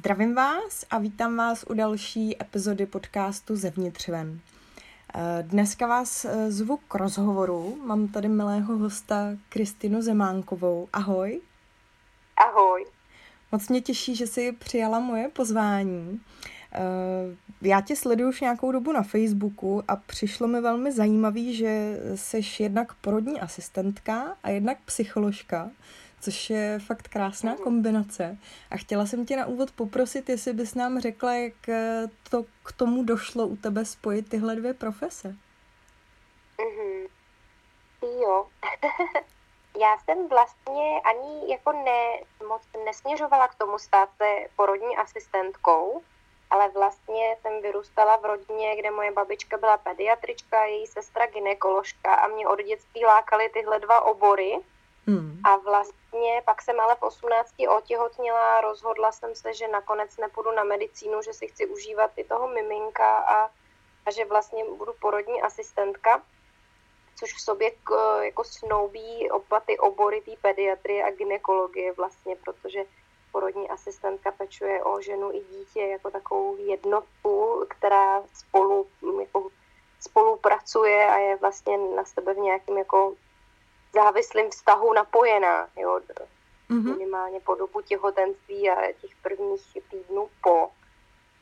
Zdravím vás a vítám vás u další epizody podcastu Zevnitř ven. Eh, dneska vás eh, zvu k rozhovoru. Mám tady milého hosta Kristinu Zemánkovou. Ahoj. Ahoj. Moc mě těší, že jsi přijala moje pozvání. Eh, já tě sleduju už nějakou dobu na Facebooku a přišlo mi velmi zajímavý, že jsi jednak porodní asistentka a jednak psycholožka což je fakt krásná kombinace. A chtěla jsem tě na úvod poprosit, jestli bys nám řekla, jak eh, to k tomu došlo u tebe spojit tyhle dvě profese. Mm-hmm. Jo. Já jsem vlastně ani jako ne, moc nesměřovala k tomu stát se porodní asistentkou, ale vlastně jsem vyrůstala v rodině, kde moje babička byla pediatrička, její sestra ginekoložka a mě od dětství lákaly tyhle dva obory. Hmm. A vlastně pak jsem ale v 18 otěhotněla, rozhodla jsem se, že nakonec nepůjdu na medicínu, že si chci užívat i toho miminka a, a že vlastně budu porodní asistentka, což v sobě k, jako snoubí oba ty obory té pediatrie a ginekologie vlastně, protože porodní asistentka pečuje o ženu i dítě jako takovou jednotu, která spolu jako spolupracuje a je vlastně na sebe v nějakém jako závislým vztahu napojená, jo, mm-hmm. minimálně po dobu těhotenství a těch prvních týdnů po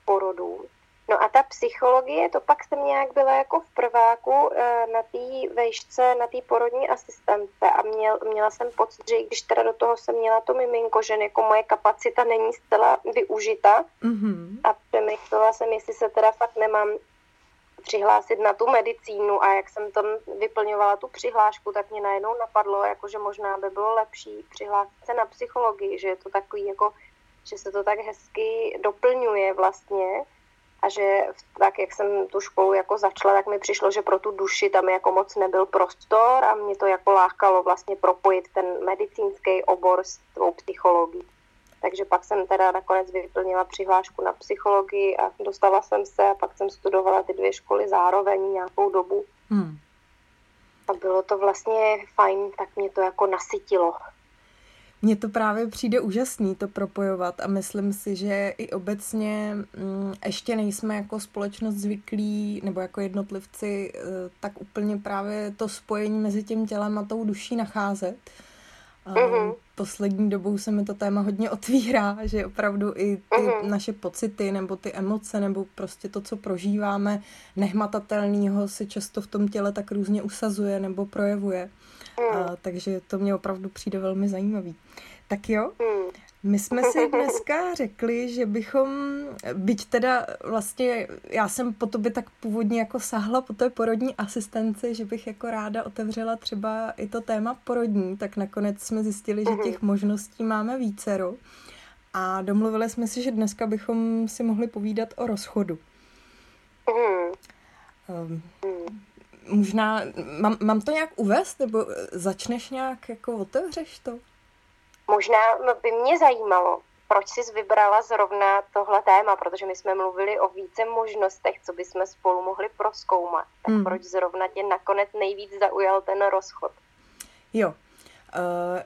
porodu. No a ta psychologie, to pak jsem nějak byla jako v prváku eh, na té vejšce, na té porodní asistence a měl, měla jsem pocit, že i když teda do toho jsem měla to miminko, že jako moje kapacita není zcela využita mm-hmm. a přemýšlela jsem, jestli se teda fakt nemám přihlásit na tu medicínu a jak jsem tam vyplňovala tu přihlášku, tak mě najednou napadlo, jako že možná by bylo lepší přihlásit se na psychologii, že je to takový jako, že se to tak hezky doplňuje vlastně a že tak, jak jsem tu školu jako začala, tak mi přišlo, že pro tu duši tam jako moc nebyl prostor a mě to jako lákalo vlastně propojit ten medicínský obor s tou psychologií. Takže pak jsem teda nakonec vyplnila přihlášku na psychologii a dostala jsem se a pak jsem studovala ty dvě školy zároveň nějakou dobu. Hmm. A bylo to vlastně fajn, tak mě to jako nasytilo. Mně to právě přijde úžasný to propojovat a myslím si, že i obecně mm, ještě nejsme jako společnost zvyklí nebo jako jednotlivci eh, tak úplně právě to spojení mezi tím tělem a tou duší nacházet. Mm-hmm. Poslední dobou se mi to téma hodně otvírá, že opravdu i ty mm-hmm. naše pocity nebo ty emoce nebo prostě to, co prožíváme nehmatatelného, se často v tom těle tak různě usazuje nebo projevuje. Mm. A, takže to mě opravdu přijde velmi zajímavý. Tak jo, mm. My jsme si dneska řekli, že bychom, byť teda vlastně, já jsem po tobě tak původně jako sahla po té porodní asistenci, že bych jako ráda otevřela třeba i to téma porodní, tak nakonec jsme zjistili, že těch možností máme vícero. A domluvili jsme si, že dneska bychom si mohli povídat o rozchodu. Um, možná, mám, mám to nějak uvést, nebo začneš nějak, jako otevřeš to? Možná by mě zajímalo, proč jsi vybrala zrovna tohle téma, protože my jsme mluvili o více možnostech, co bychom spolu mohli proskoumat. Tak hmm. proč zrovna tě nakonec nejvíc zaujal ten rozchod? Jo, uh,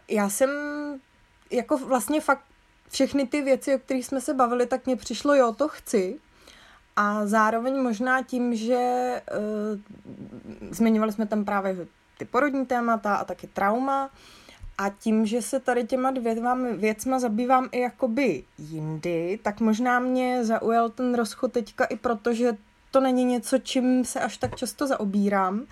já jsem jako vlastně fakt všechny ty věci, o kterých jsme se bavili, tak mně přišlo, jo, to chci. A zároveň možná tím, že uh, zmiňovali jsme tam právě ty porodní témata a taky trauma, a tím, že se tady těma dvěma věcma zabývám i jakoby jindy, tak možná mě zaujal ten rozchod teďka i proto, že to není něco, čím se až tak často zaobírám.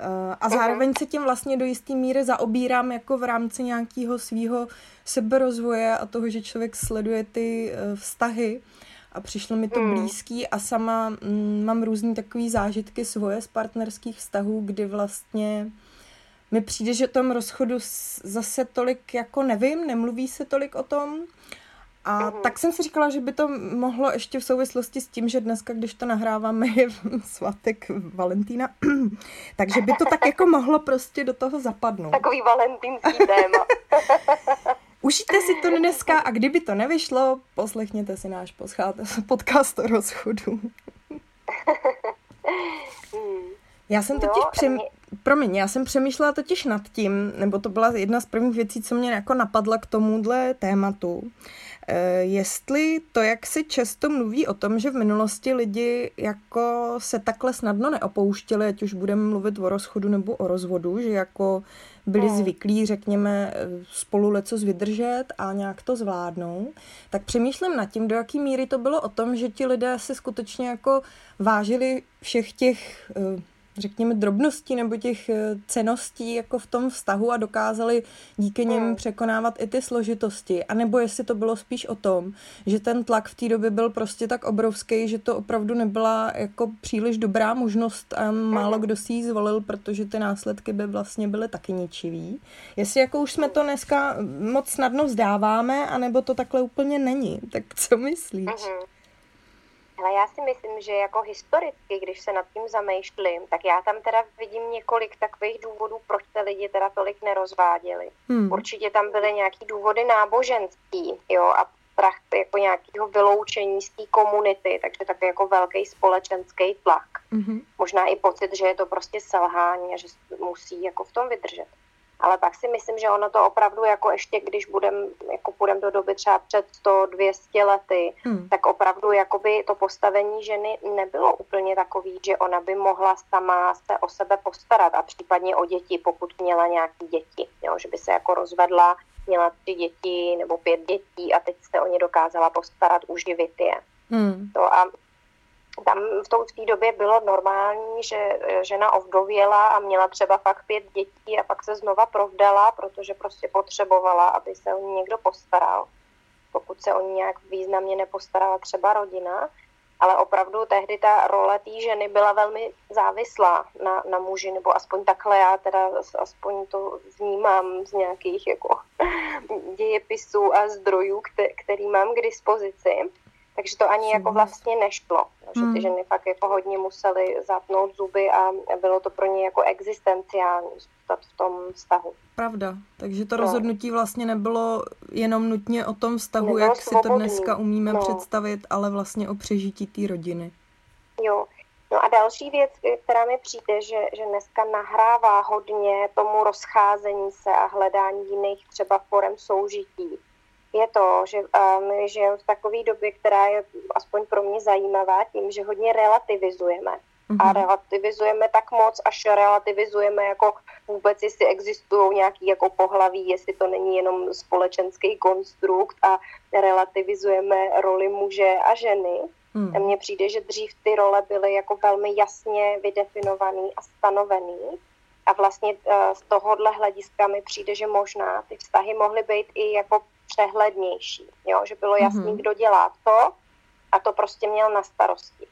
Eh, a zároveň se tím vlastně do jisté míry zaobírám jako v rámci nějakého svého seberozvoje a toho, že člověk sleduje ty eh, vztahy a přišlo mi to mm. blízký a sama mm, mám různý takový zážitky svoje z partnerských vztahů, kdy vlastně mi přijde, že o tom rozchodu zase tolik jako nevím, nemluví se tolik o tom. A uhum. tak jsem si říkala, že by to mohlo ještě v souvislosti s tím, že dneska, když to nahráváme, je svatek Valentína, takže by to tak jako mohlo prostě do toho zapadnout. Takový valentínský téma. Užijte si to dneska a kdyby to nevyšlo, poslechněte si náš podcast o rozchodu. Hmm. Já jsem totiž no, přem... promiň, já jsem přemýšlela totiž nad tím, nebo to byla jedna z prvních věcí, co mě jako napadla k tomuhle tématu, Eh, jestli to, jak si často mluví o tom, že v minulosti lidi jako se takhle snadno neopouštěli, ať už budeme mluvit o rozchodu nebo o rozvodu, že jako byli hmm. zvyklí, řekněme, eh, spolu leco vydržet a nějak to zvládnou, tak přemýšlím nad tím, do jaký míry to bylo o tom, že ti lidé si skutečně jako vážili všech těch eh, řekněme, drobností nebo těch eh, ceností jako v tom vztahu a dokázali díky nim hmm. překonávat i ty složitosti. A nebo jestli to bylo spíš o tom, že ten tlak v té době byl prostě tak obrovský, že to opravdu nebyla jako příliš dobrá možnost a málo kdo si ji zvolil, protože ty následky by vlastně byly taky ničivý. Jestli jako už jsme to dneska moc snadno vzdáváme, anebo to takhle úplně není. Tak co myslíš? Uh-huh. Ale já si myslím, že jako historicky, když se nad tím zamýšlím, tak já tam teda vidím několik takových důvodů, proč se lidi teda tolik nerozváděli. Hmm. Určitě tam byly nějaký důvody náboženský, jo, a strach jako nějakého vyloučení z té komunity, takže takový jako velký společenský tlak. hmm Možná i pocit, že je to prostě selhání a že musí jako v tom vydržet ale pak si myslím, že ono to opravdu jako ještě, když budem, jako půjdem do doby třeba před 100, 200 lety, hmm. tak opravdu jakoby to postavení ženy nebylo úplně takový, že ona by mohla sama se o sebe postarat a případně o děti, pokud měla nějaké děti, jo, že by se jako rozvedla, měla tři děti nebo pět dětí a teď se o ně dokázala postarat, uživit je. Hmm. To a tam v té době bylo normální, že eh, žena ovdověla a měla třeba fakt pět dětí a pak se znova provdala, protože prostě potřebovala, aby se o ní někdo postaral, pokud se o ní nějak významně nepostarala třeba rodina. Ale opravdu tehdy ta role té ženy byla velmi závislá na, na muži, nebo aspoň takhle já teda aspoň to vnímám z nějakých jako dějepisů a zdrojů, který mám k dispozici. Takže to ani jako vlastně nešlo. Že ty hmm. ženy fakt jako hodně musely zapnout zuby a bylo to pro ně jako existenciální zůstat v tom vztahu. Pravda. Takže to no. rozhodnutí vlastně nebylo jenom nutně o tom vztahu, nebylo jak svobodný. si to dneska umíme no. představit, ale vlastně o přežití té rodiny. Jo. No a další věc, která mi přijde, že, že dneska nahrává hodně tomu rozcházení se a hledání jiných třeba forem soužití je to, že my žijeme v takové době, která je aspoň pro mě zajímavá tím, že hodně relativizujeme. Mm-hmm. A mhm. relativizujeme tak moc, až relativizujeme jako vůbec, jestli existují nějaký jako pohlaví, jestli to není jenom společenský konstrukt a relativizujeme roli muže a ženy. Mm. A mně přijde, že dřív ty role byly jako velmi jasně vydefinovaný a stanovený. A vlastně z tohohle hlediska mi přijde, že možná ty vztahy mohly být i jako přehlednější, jo? že bylo jasný, mm-hmm. kdo dělá to a to prostě měl na starosti.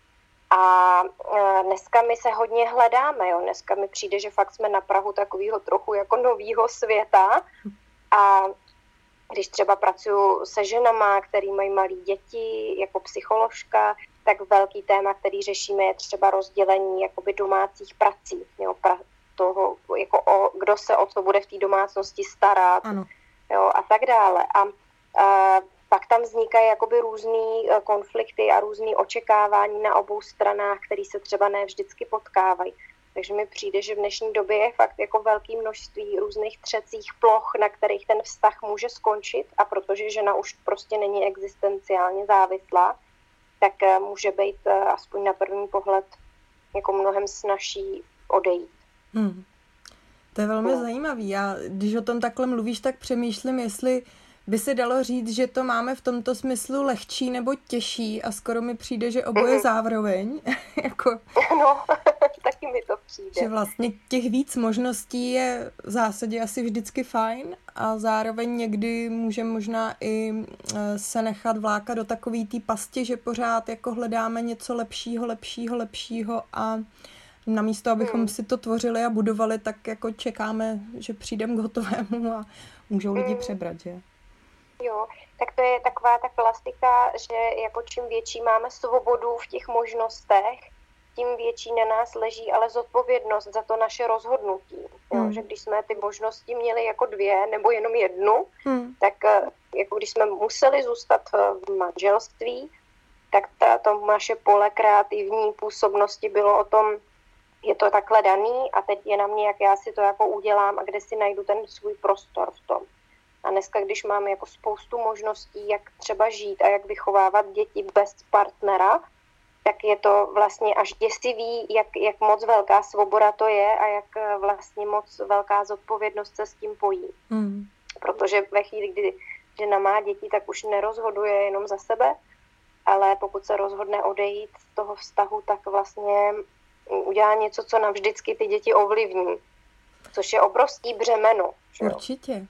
A e, dneska my se hodně hledáme, jo? dneska mi přijde, že fakt jsme na Prahu takového trochu jako nového světa a když třeba pracuji se ženama, který mají malé děti, jako psycholožka, tak velký téma, který řešíme, je třeba rozdělení jakoby domácích prací, jo, pra, toho, jako o, kdo se o co bude v té domácnosti starat, ano jo, a tak dále. A, a pak tam vznikají jakoby různý e, konflikty a různý očekávání na obou stranách, které se třeba ne vždycky potkávají. Takže mi přijde, že v dnešní době je fakt jako velké množství různých třecích ploch, na kterých ten vztah může skončit a protože žena už prostě není existenciálně závislá, tak e, může být e, aspoň na první pohled jako mnohem snažší odejít. Hmm. To je velmi no. zajímavý. Já, když o tom takhle mluvíš, tak přemýšlím, jestli by se dalo říct, že to máme v tomto smyslu lehčí nebo těžší a skoro mi přijde, že oboje mm-hmm. zároveň. jako, no, taky mi to přijde. Že vlastně těch víc možností je v zásadě asi vždycky fajn a zároveň někdy může možná i eh, se nechat vlákat do takový té pasti, že pořád jako hledáme něco lepšího, lepšího, lepšího a namísto, abychom hmm. si to tvořili a budovali, tak jako čekáme, že přijdem k hotovému a můžou lidi hmm. přebrat, že? Jo, tak to je taková ta klasika, že jako čím větší máme svobodu v těch možnostech, tím větší na nás leží ale zodpovědnost za to naše rozhodnutí. Hmm. Jo, že když jsme ty možnosti měli jako dvě nebo jenom jednu, hmm. tak eh, jako když jsme museli zůstat v manželství, tak ta, to naše pole kreativní působnosti bylo o tom je to takhle daný a teď je na mě, jak já si to jako udělám a kde si najdu ten svůj prostor v tom. A dneska, když mám jako spoustu možností, jak třeba žít a jak vychovávat děti bez partnera, tak je to vlastně až děsivý, jak, jak moc velká svoboda to je a jak eh, vlastně moc velká zodpovědnost se s tím pojí. Hmm. Protože ve chvíli, kdy žena má děti, tak už nerozhoduje jenom za sebe, ale pokud se rozhodne odejít z toho vztahu, tak vlastně udělá něco, co navždycky ty děti ovlivní, což je obrovský břemeno. Že? Určitě.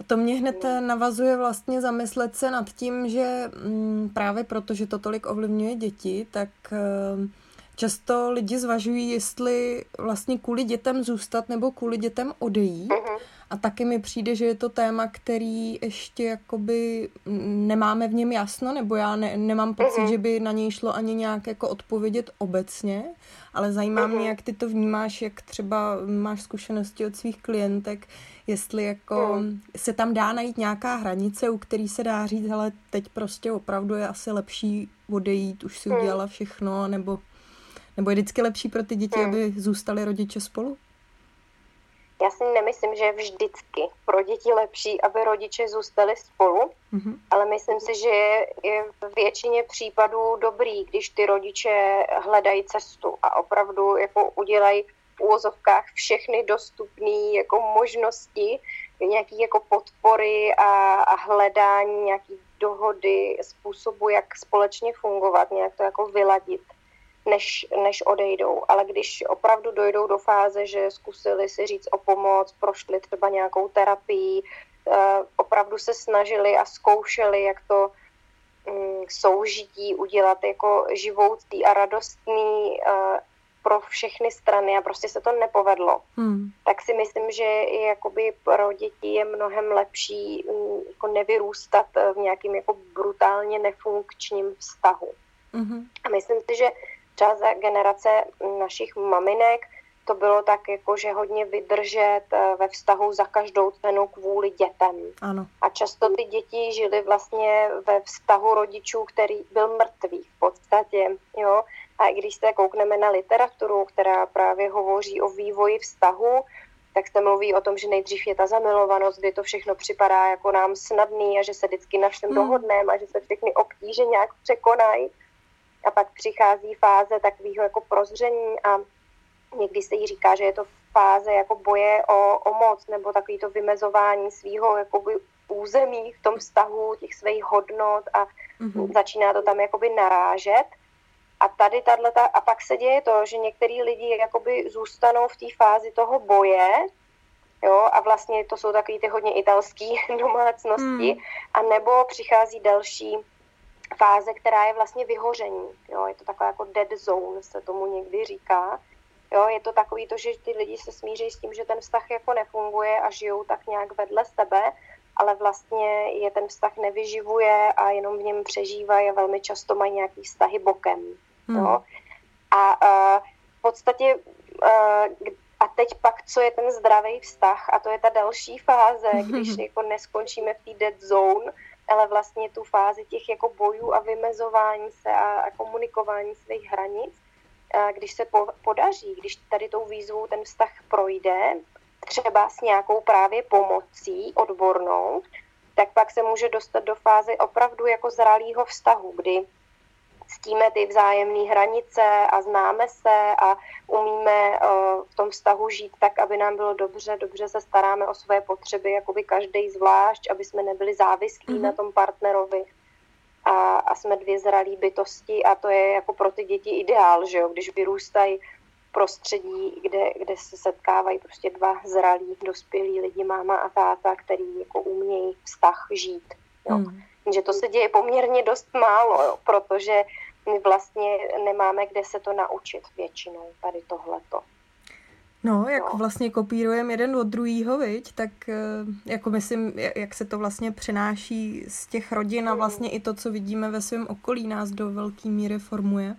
A to mě hned hmm. navazuje vlastně zamyslet se nad tím, že mm, právě proto, že to tolik ovlivňuje děti, tak eh, často lidi zvažují, jestli vlastně kvůli dětem zůstat nebo kvůli dětem odejít. Uh-huh. A taky mi přijde, že je to téma, který ještě jakoby nemáme v něm jasno, nebo já ne, nemám pocit, uh-huh. že by na něj šlo ani nějak jako odpovědět obecně, ale zajímá uh-huh. mě, jak ty to vnímáš, jak třeba máš zkušenosti od svých klientek, jestli jako uh-huh. se tam dá najít nějaká hranice, u který se dá říct, ale teď prostě opravdu je asi lepší odejít, už si udělala všechno, nebo nebo je vždycky lepší pro ty děti, hmm. aby zůstali rodiče spolu? Já si nemyslím, že je vždycky pro děti lepší, aby rodiče zůstali spolu, mm-hmm. ale myslím si, že je v většině případů dobrý, když ty rodiče hledají cestu a opravdu jako udělají v úvozovkách všechny dostupné jako možnosti, nějaký jako podpory a, a hledání nějaký dohody, způsobu, jak společně fungovat, nějak to jako vyladit než, než odejdou. Ale když opravdu dojdou do fáze, že zkusili si říct o pomoc, prošli třeba nějakou terapii, eh, opravdu se snažili a zkoušeli, jak to mm, soužití udělat jako živoucí a radostný eh, pro všechny strany a prostě se to nepovedlo, hmm. tak si myslím, že i jakoby pro děti je mnohem lepší mm, jako nevyrůstat v nějakým jako brutálně nefunkčním vztahu. Hmm. A myslím si, že třeba za generace našich maminek to bylo tak, jako že hodně vydržet eh, ve vztahu za každou cenu kvůli dětem. Ano. A často ty děti žily vlastně ve vztahu rodičů, který byl mrtvý v podstatě. Jo? A když se koukneme na literaturu, která právě hovoří o vývoji vztahu, tak se mluví o tom, že nejdřív je ta zamilovanost, kdy to všechno připadá jako nám snadný a že se vždycky na všem hmm. dohodneme a že se všechny obtíže nějak překonají a pak přichází fáze takového jako prozření a někdy se jí říká, že je to fáze jako boje o, o moc nebo takový to vymezování svého jakoby území v tom vztahu, těch svých hodnot a mm-hmm. začíná to tam jakoby narážet. A tady tato, a pak se děje to, že některý lidi jakoby zůstanou v té fázi toho boje, jo, a vlastně to jsou takový ty hodně italský domácnosti, mm. a nebo přichází další fáze, která je vlastně vyhoření. Jo? Je to taková jako dead zone, se tomu někdy říká. Jo? Je to takový to, že ty lidi se smíří s tím, že ten vztah jako nefunguje a žijou tak nějak vedle sebe, ale vlastně je ten vztah nevyživuje a jenom v něm přežívají a velmi často mají nějaký vztahy bokem. Hmm. Jo? A uh, v podstatě uh, a teď pak, co je ten zdravý vztah a to je ta další fáze, když jako neskončíme v té dead zone, ale vlastně tu fázi těch jako bojů a vymezování se a, a komunikování svých hranic, a když se po, podaří, když tady tou výzvou ten vztah projde, třeba s nějakou právě pomocí odbornou, tak pak se může dostat do fáze opravdu jako zralého vztahu, kdy ctíme ty vzájemné hranice a známe se a umíme eh, v tom vztahu žít tak, aby nám bylo dobře, dobře se staráme o své potřeby, jakoby každý zvlášť, aby jsme nebyli závislí mm-hmm. na tom partnerovi. A, a jsme dvě zralé bytosti a to je jako pro ty děti ideál, že jo, když vyrůstají prostředí, kde, kde se setkávají prostě dva zralí, dospělí lidi, máma a táta, který jako umějí vztah žít. Jo. Mm že to se děje poměrně dost málo, jo, protože my vlastně nemáme kde se to naučit většinou, tady tohleto. No, jak no. vlastně kopírujeme jeden od druhého, viď, tak eh, jako myslím, jak se to vlastně přenáší z těch rodin a mhm. vlastně i to, co vidíme ve svém okolí, nás do velké míry formuje.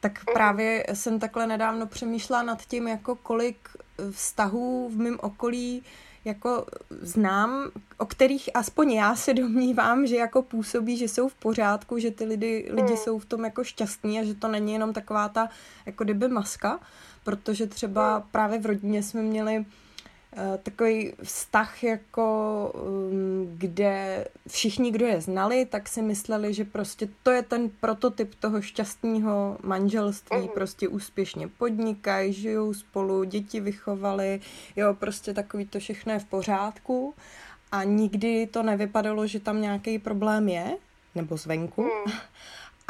Tak mhm. právě jsem takhle nedávno přemýšlela nad tím, jako kolik vztahů v mém okolí jako znám, o kterých aspoň já se domnívám, že jako působí, že jsou v pořádku, že ty lidi, lidi mm. jsou v tom jako šťastní a že to není jenom taková ta jako kdyby maska, protože třeba mm. právě v rodině jsme měli takový vztah, jako um, kde všichni, kdo je znali, tak si mysleli, že prostě to je ten prototyp toho šťastného manželství, mm. prostě úspěšně podnikají, žijou spolu, děti vychovali, jo, prostě takový to všechno je v pořádku a nikdy to nevypadalo, že tam nějaký problém je, nebo zvenku. Mm.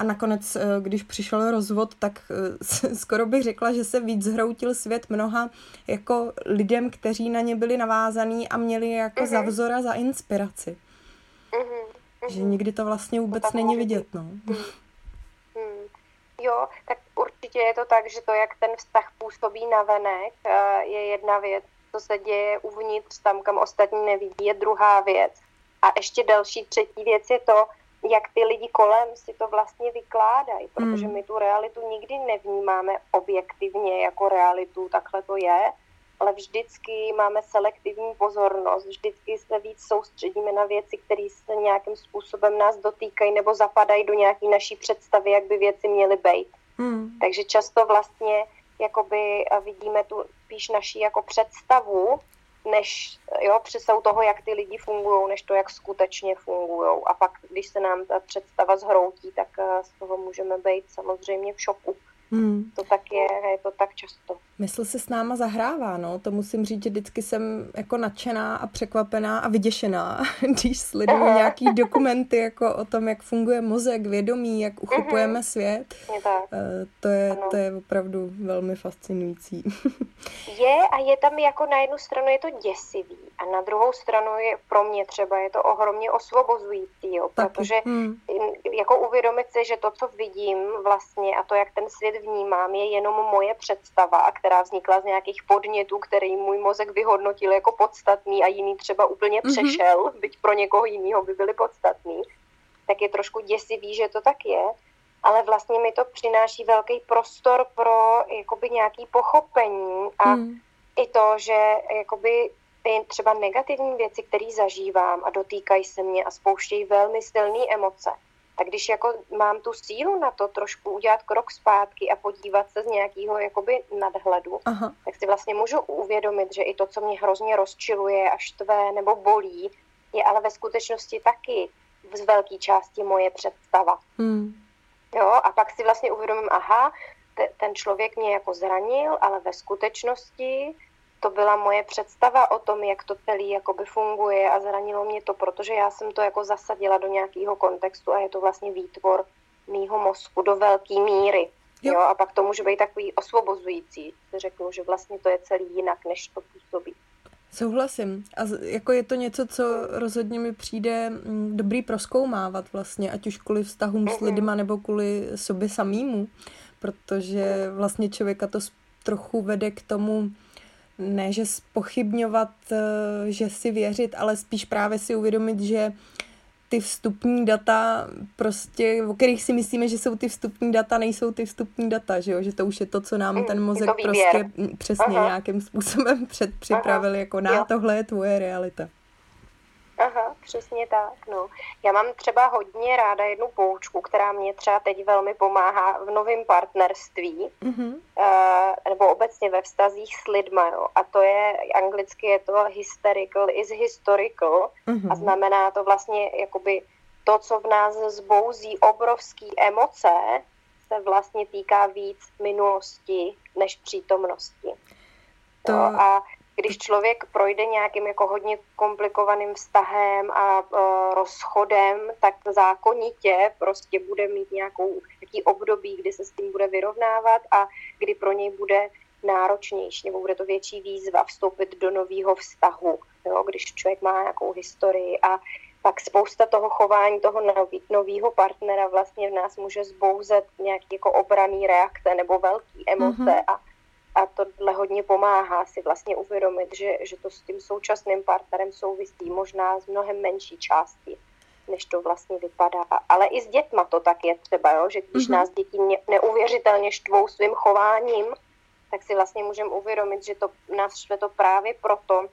A nakonec, eh, když přišel rozvod, tak eh, skoro bych řekla, že se víc zhroutil svět mnoha jako lidem, kteří na ně byli navázaní a měli jako mm-hmm. za vzor a za inspiraci. Mm-hmm. Že nikdy to vlastně vůbec to není vidět, no. Mm. Mm. Jo, tak určitě je to tak, že to, jak ten vztah působí na venek, eh, je jedna věc, co se děje uvnitř, tam, kam ostatní nevidí, je druhá věc. A ještě další třetí věc je to, jak ty lidi kolem si to vlastně vykládají, protože hmm. my tu realitu nikdy nevnímáme objektivně jako realitu, takhle to je, ale vždycky máme selektivní pozornost, vždycky se víc soustředíme na věci, které se nějakým způsobem nás dotýkají nebo zapadají do nějaké naší představy, jak by věci měly být. Hmm. Takže často vlastně jakoby vidíme tu spíš naší jako představu než jo, přesou toho, jak ty lidi fungují, než to, jak skutečně fungují. A pak, když se nám ta představa zhroutí, tak eh, z toho můžeme být samozřejmě v šoku. Hmm. To tak je, je to tak často. Mysl se s náma zahrává, no. To musím říct, že vždycky jsem jako nadšená a překvapená a vyděšená, když sleduju nějaký dokumenty jako o tom, jak funguje mozek, vědomí, jak uchopujeme mm-hmm. svět. Je tak. Eh, to je, to je opravdu velmi fascinující. je a je tam jako na jednu stranu je to děsivý a na druhou stranu je pro mě třeba je to ohromně osvobozující, jo, protože hmm. jako uvědomit si, že to, co vidím vlastně a to, jak ten svět vnímám, je jenom moje představa, která vznikla z nějakých podnětů, který můj mozek vyhodnotil jako podstatný a jiný třeba úplně mm-hmm. přešel, byť pro někoho jiného by byly podstatný, tak je trošku děsivý, že to tak je, ale vlastně mi to přináší velký prostor pro jakoby nějaký pochopení a mm. i to, že jakoby ty třeba negativní věci, které zažívám a dotýkají se mě a spouštějí velmi silné emoce, tak když jako mám tu sílu na to trošku udělat krok zpátky a podívat se z nějakého jakoby nadhledu, Aha. tak si vlastně můžu uvědomit, že i to, co mě hrozně rozčiluje a štve nebo bolí, je ale ve skutečnosti taky z velké části moje představa. Hmm. Jo, a pak si vlastně uvědomím, aha, te, ten člověk mě jako zranil, ale ve skutečnosti to byla moje představa o tom, jak to celý jakoby funguje a zranilo mě to, protože já jsem to jako zasadila do nějakého kontextu a je to vlastně výtvor mýho mozku do velké míry. Jo. jo. a pak to může být takový osvobozující. Řeknu, že vlastně to je celý jinak, než to působí. Souhlasím. A jako je to něco, co rozhodně mi přijde mm, dobrý proskoumávat vlastně, ať už kvůli vztahům s mhm. lidma nebo kvůli sobě samýmu, protože vlastně člověka to trochu vede k tomu, ne, že spochybňovat, eh, že si věřit, ale spíš právě si uvědomit, že ty vstupní data, prostě, o kterých si myslíme, že jsou ty vstupní data, nejsou ty vstupní data, že jo? Že to už je to, co nám mm, ten mozek prostě přesně Aha. nějakým způsobem předpřipravil, Aha. jako na tohle je tvoje realita. Aha, přesně tak, no. Já mám třeba hodně ráda jednu poučku, která mě třeba teď velmi pomáhá v novém partnerství, mm-hmm. uh, nebo obecně ve vztazích s lidma, jo. A to je, anglicky je to hysterical is historical mm-hmm. a znamená to vlastně jakoby to, co v nás zbouzí obrovský emoce, se vlastně týká víc minulosti než přítomnosti. To... Jo, a když člověk projde nějakým jako hodně komplikovaným vztahem a uh, rozchodem, tak zákonitě prostě bude mít nějakou nějaký období, kdy se s tím bude vyrovnávat a kdy pro něj bude náročnější nebo bude to větší výzva vstoupit do nového vztahu, jo, když člověk má nějakou historii a pak spousta toho chování toho nového partnera vlastně v nás může zbouzet nějaký jako obraný reakce nebo velký emoce mm-hmm. a a tohle hodně pomáhá si vlastně uvědomit, že, že to s tím současným partnerem souvisí možná z mnohem menší části, než to vlastně vypadá. Ale i s dětma to tak je třeba, jo? že když mm-hmm. nás děti neuvěřitelně štvou svým chováním, tak si vlastně můžeme uvědomit, že to nás štve to právě proto,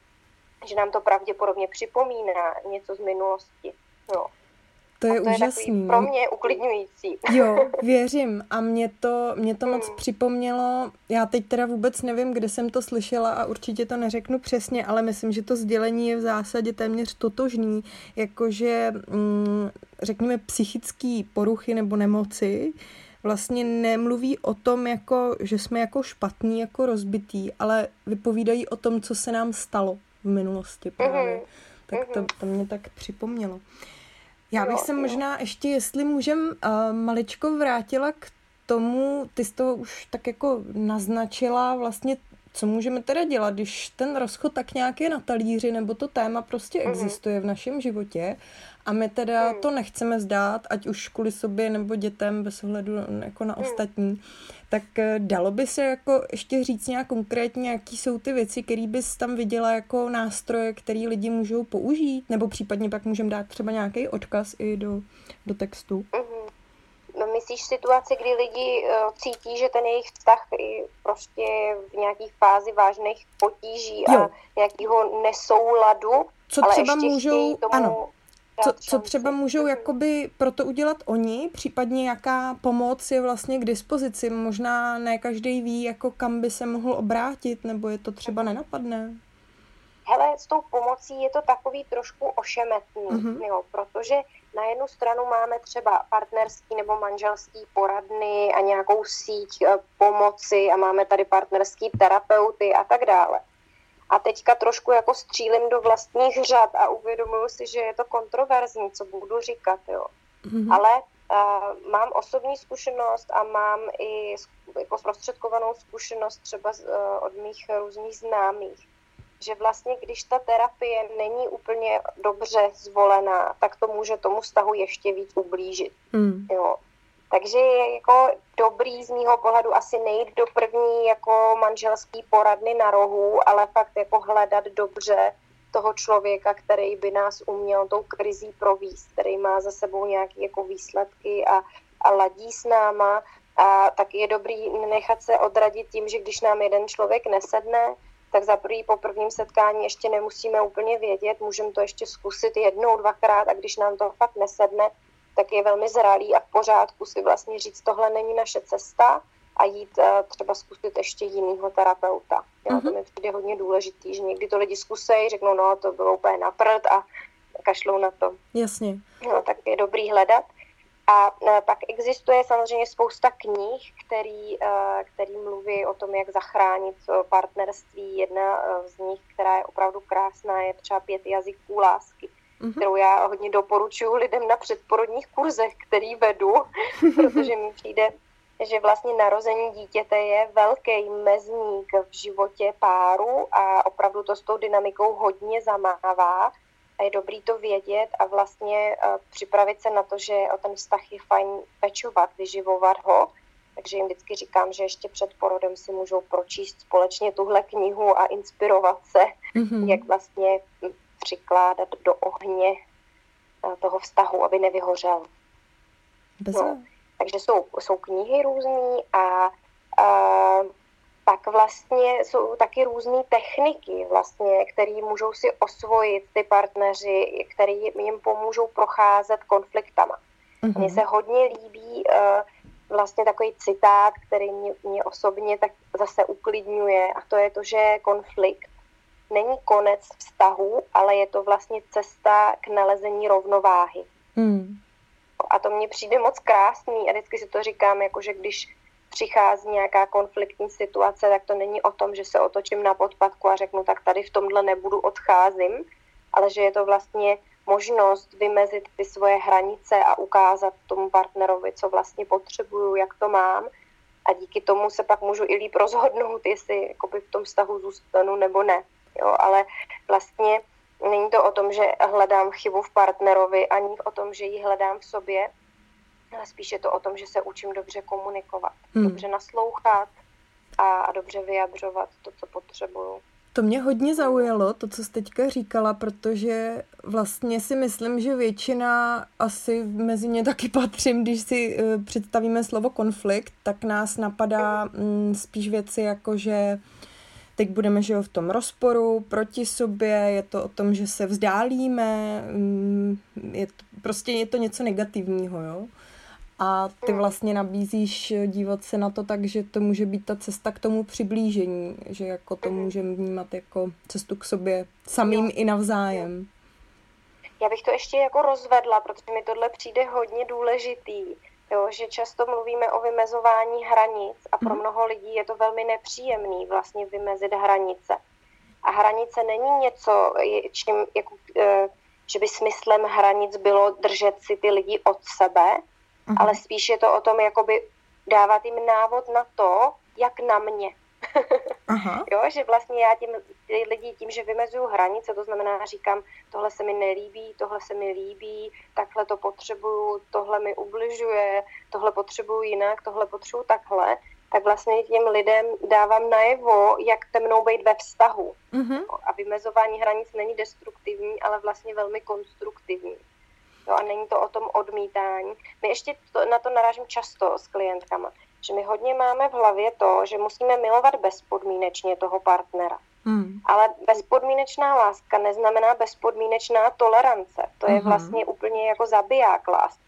že nám to pravděpodobně připomíná něco z minulosti. Jo. To je, to úžasný. Je pro mě uklidňující. Jo, věřím. A mě to, mě to moc hmm. připomnělo, já teď teda vůbec nevím, kde jsem to slyšela a určitě to neřeknu přesně, ale myslím, že to sdělení je v zásadě téměř totožný, jakože mm, řekněme psychické poruchy nebo nemoci vlastně nemluví o tom, jako, že jsme jako špatní, jako rozbitý, ale vypovídají o tom, co se nám stalo v minulosti právě. Mm-hmm. Tak to, to mě tak připomnělo. Já bych se možná ještě, jestli můžem, uh, maličko vrátila k tomu, ty jsi to už tak jako naznačila, vlastně co můžeme teda dělat, když ten rozchod tak nějak je na talíři, nebo to téma prostě mm-hmm. existuje v našem životě a my teda mm. to nechceme zdát, ať už kvůli sobě nebo dětem, bez ohledu jako na mm. ostatní, tak eh, dalo by se jako ještě říct nějak konkrétně, jaký jsou ty věci, které bys tam viděla jako nástroje, které lidi můžou použít, nebo případně pak můžeme dát třeba nějaký odkaz i do, do textu. Mm-hmm. No, myslíš situaci, kdy lidi uh, cítí, že ten jejich vztah je prostě v nějaké fázi vážných potíží jo. a nějakého nesouladu, co ale třeba můžou, tomu ano, co, co třeba můžou jakoby pro to udělat oni, případně jaká pomoc je vlastně k dispozici. Možná ne každý ví, jako kam by se mohl obrátit, nebo je to třeba nenapadné. Hele, s tou pomocí je to takový trošku ošemetný, mm-hmm. jo, protože na jednu stranu máme třeba partnerský nebo manželský poradny a nějakou síť eh, pomoci a máme tady partnerský terapeuty a tak dále. A teďka trošku jako střílím do vlastních řad a uvědomuju si, že je to kontroverzní, co budu říkat, jo. Mm-hmm. Ale uh, mám osobní zkušenost a mám i jako zprostředkovanou zkušenost třeba z, uh, od mých různých známých, že vlastně když ta terapie není úplně dobře zvolená, tak to může tomu vztahu ještě víc ublížit. Mm. Jo. Takže je jako dobrý z mýho pohledu asi nejít do první jako manželský poradny na rohu, ale fakt jako hledat dobře toho člověka, který by nás uměl tou krizí províst, který má za sebou nějaké jako výsledky a, a ladí s náma. A tak je dobrý nechat se odradit tím, že když nám jeden člověk nesedne, tak za prvý po prvním setkání ještě nemusíme úplně vědět, můžeme to ještě zkusit jednou, dvakrát a když nám to fakt nesedne, tak je velmi zralý a v pořádku si vlastně říct, tohle není naše cesta a jít uh, třeba zkusit ještě jinýho terapeuta. Jo, mm-hmm. To mi přijde hodně důležitý, že někdy to lidi zkusej, řeknou, no to bylo úplně na prd a kašlou na to. Jasně. No, tak je dobrý hledat. A uh, pak existuje samozřejmě spousta knih, který, uh, který mluví o tom, jak zachránit partnerství. Jedna z nich, která je opravdu krásná, je třeba Pět jazyků lásky mm-hmm. kterou já hodně doporučuji lidem na předporodních kurzech, který vedu, protože mi přijde, že vlastně narození dítěte je velký mezník v životě páru a opravdu to s tou dynamikou hodně zamává a je dobrý to vědět a vlastně uh, připravit se na to, že o ten vztah je fajn pečovat, vyživovat ho. Takže jim vždycky říkám, že ještě před porodem si můžou pročíst společně tuhle knihu a inspirovat se, mm-hmm. jak vlastně přikládat do ohně eh, toho vztahu, aby nevyhořel. No, takže jsou, jsou knihy různé a, a pak vlastně jsou taky různé techniky, vlastně, které můžou si osvojit ty partneři, které jim pomůžou procházet konfliktama. Mm-hmm. Mně se hodně líbí uh, vlastně takový citát, který mě, mě osobně tak zase uklidňuje a to je to, že konflikt není konec vztahu, ale je to vlastně cesta k nalezení rovnováhy. Hmm. A to mně přijde moc krásný a vždycky si to říkám, jako že když přichází nějaká konfliktní situace, tak to není o tom, že se otočím na podpadku a řeknu, tak tady v tomhle nebudu, odcházím, ale že je to vlastně možnost vymezit ty svoje hranice a ukázat tomu partnerovi, co vlastně potřebuju, jak to mám. A díky tomu se pak můžu i líp rozhodnout, jestli v tom vztahu zůstanu nebo ne jo, ale vlastně není to o tom, že hledám chybu v partnerovi, ani o tom, že ji hledám v sobě, ale spíše to o tom, že se učím dobře komunikovat, hmm. dobře naslouchat a, a dobře vyjadřovat to, co potřebuju. To mě hodně zaujalo, to, co jsi teďka říkala, protože vlastně si myslím, že většina, asi mezi ně taky patřím, když si uh, představíme slovo konflikt, tak nás napadá um, spíš věci jako, že teď budeme že jo, v tom rozporu, proti sobě, je to o tom, že se vzdálíme, mm, je to, prostě je to něco negativního, jo. A ty vlastně nabízíš dívat se na to tak, že to může být ta cesta k tomu přiblížení, že jako to hmm. můžeme vnímat jako cestu k sobě samým jo. i navzájem. Já bych to ještě jako rozvedla, protože mi tohle přijde hodně důležitý, jo, že často mluvíme o vymezování hranic a pro mhm. mnoho lidí je to velmi nepříjemný vlastně vymezit hranice. A hranice není něco, čím, jako, e, že by smyslem hranic bylo držet si ty lidi od sebe, uh-huh. ale spíš je to o tom, jakoby dávat jim návod na to, jak na mě. Aha. jo, že vlastně já tím, lidi tím, že vymezuju hranice, to znamená, říkám, tohle se mi nelíbí, tohle se mi líbí, takhle to potřebuju, tohle mi ubližuje, tohle potřebuju jinak, tohle potřebuju takhle, tak vlastně těm lidem dávám najevo, jak te mnou být ve vztahu. Uh-huh. A vymezování hranic není destruktivní, ale vlastně velmi konstruktivní. Jo, a není to o tom odmítání. My ještě to, na to narážím často s klientkama že my hodně máme v hlavě to, že musíme milovat bezpodmínečně toho partnera. Hmm. Ale bezpodmínečná láska neznamená bezpodmínečná tolerance. To je hmm. vlastně úplně jako zabiják lásk.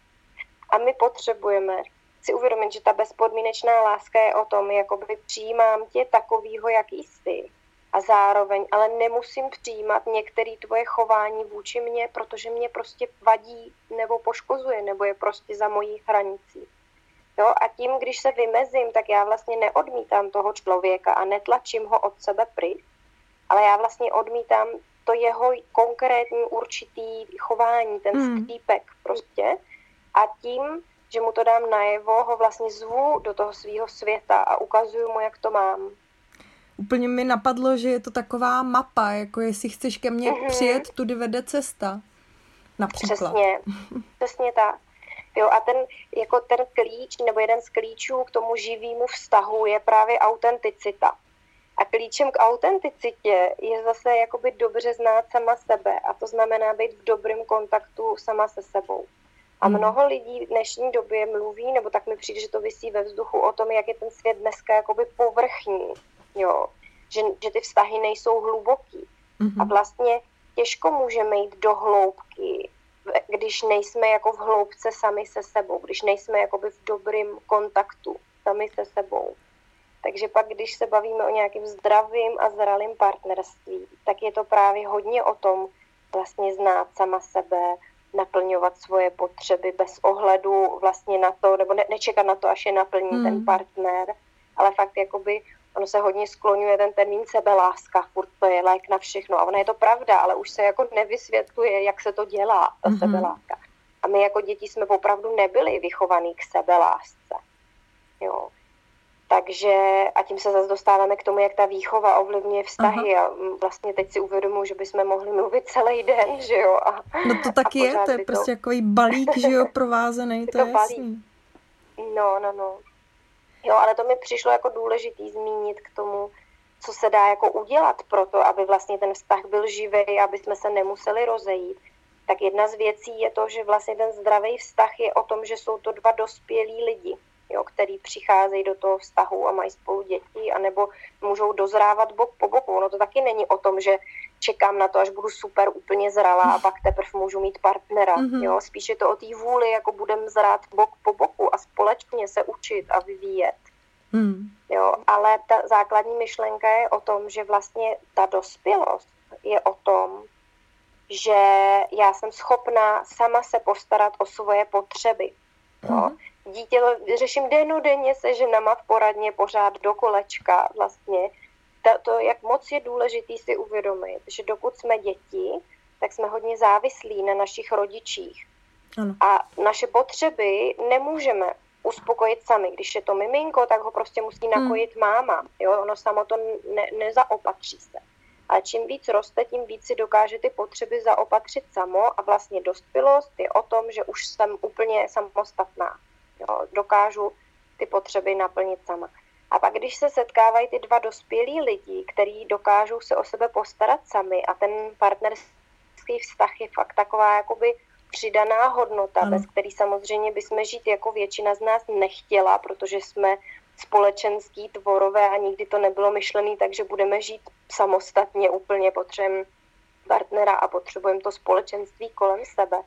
A my potřebujeme si uvědomit, že ta bezpodmínečná láska je o tom, jakoby přijímám tě takovýho, jaký jsi. A zároveň, ale nemusím přijímat některé tvoje chování vůči mně, protože mě prostě vadí nebo poškozuje, nebo je prostě za mojí hranicí. Jo, a tím, když se vymezím, tak já vlastně neodmítám toho člověka a netlačím ho od sebe pryč, ale já vlastně odmítám to jeho konkrétní určitý chování, ten hmm. skřípek prostě. A tím, že mu to dám najevo, ho vlastně zvu do toho svého světa a ukazuju mu, jak to mám. Úplně mi napadlo, že je to taková mapa, jako jestli chceš ke mně mm-hmm. přijet, tudy vede cesta. Například. Přesně, přesně tak. Jo, a ten, jako ten klíč, nebo jeden z klíčů k tomu živému vztahu je právě autenticita. A klíčem k autenticitě je zase jakoby dobře znát sama sebe a to znamená být v dobrém kontaktu sama se sebou. A hmm. mnoho lidí v dnešní době mluví, nebo tak mi přijde, že to vysí ve vzduchu o tom, jak je ten svět dneska jakoby povrchní, jo? Že, že ty vztahy nejsou hluboký. Mm-hmm. A vlastně těžko můžeme jít do hloubky když nejsme jako v hloubce sami se sebou, když nejsme jakoby v dobrým kontaktu sami se sebou. Takže pak, když se bavíme o nějakém zdravým a zralým partnerství, tak je to právě hodně o tom vlastně znát sama sebe, naplňovat svoje potřeby bez ohledu vlastně na to, nebo ne, nečekat na to, až je naplní hmm. ten partner, ale fakt jakoby ono se hodně skloňuje ten termín sebeláska, furt to je lék na všechno. A ono je to pravda, ale už se jako nevysvětluje, jak se to dělá, ta mm-hmm. sebeláska. A my jako děti jsme opravdu nebyli vychovaní k sebelásce. Jo. Takže a tím se zase dostáváme k tomu, jak ta výchova ovlivňuje vztahy Aha. a vlastně teď si uvědomuji, že bychom mohli mluvit celý den, že jo. A, no to taky je, to je to... prostě takový balík, že jo, provázený, to, to je jasný. No, no, no. Jo, ale to mi přišlo jako důležitý zmínit k tomu, co se dá jako udělat pro to, aby vlastně ten vztah byl živý, aby jsme se nemuseli rozejít. Tak jedna z věcí je to, že vlastně ten zdravý vztah je o tom, že jsou to dva dospělí lidi, jo, který přicházejí do toho vztahu a mají spolu děti, anebo můžou dozrávat bok po boku. No to taky není o tom, že čekám na to, až budu super úplně zralá a pak teprve můžu mít partnera. Mm-hmm. Jo? Spíš je to o té vůli, jako budem zrát bok po boku a společně se učit a vyvíjet. Mm. Jo, ale ta základní myšlenka je o tom, že vlastně ta dospělost je o tom, že já jsem schopná sama se postarat o svoje potřeby. Jo. Dítě řeším denodenně se ženama v poradně pořád do kolečka vlastně. To, to, jak moc je důležitý si uvědomit, že dokud jsme děti, tak jsme hodně závislí na našich rodičích. Ano. A naše potřeby nemůžeme uspokojit sami. Když je to miminko, tak ho prostě musí nakojit hmm. máma. Jo? Ono samo to ne, nezaopatří se. A čím víc roste, tím víc si dokáže ty potřeby zaopatřit samo a vlastně dospělost je o tom, že už jsem úplně samostatná. Jo, dokážu ty potřeby naplnit sama. A pak, když se setkávají ty dva dospělí lidi, kteří dokážou se o sebe postarat sami a ten partnerský vztah je fakt taková jakoby přidaná hodnota, ano. bez který samozřejmě bychom žít jako většina z nás nechtěla, protože jsme společenský tvorové a nikdy to nebylo myšlené, takže budeme žít samostatně úplně, potřebujeme partnera a potřebujeme to společenství kolem sebe.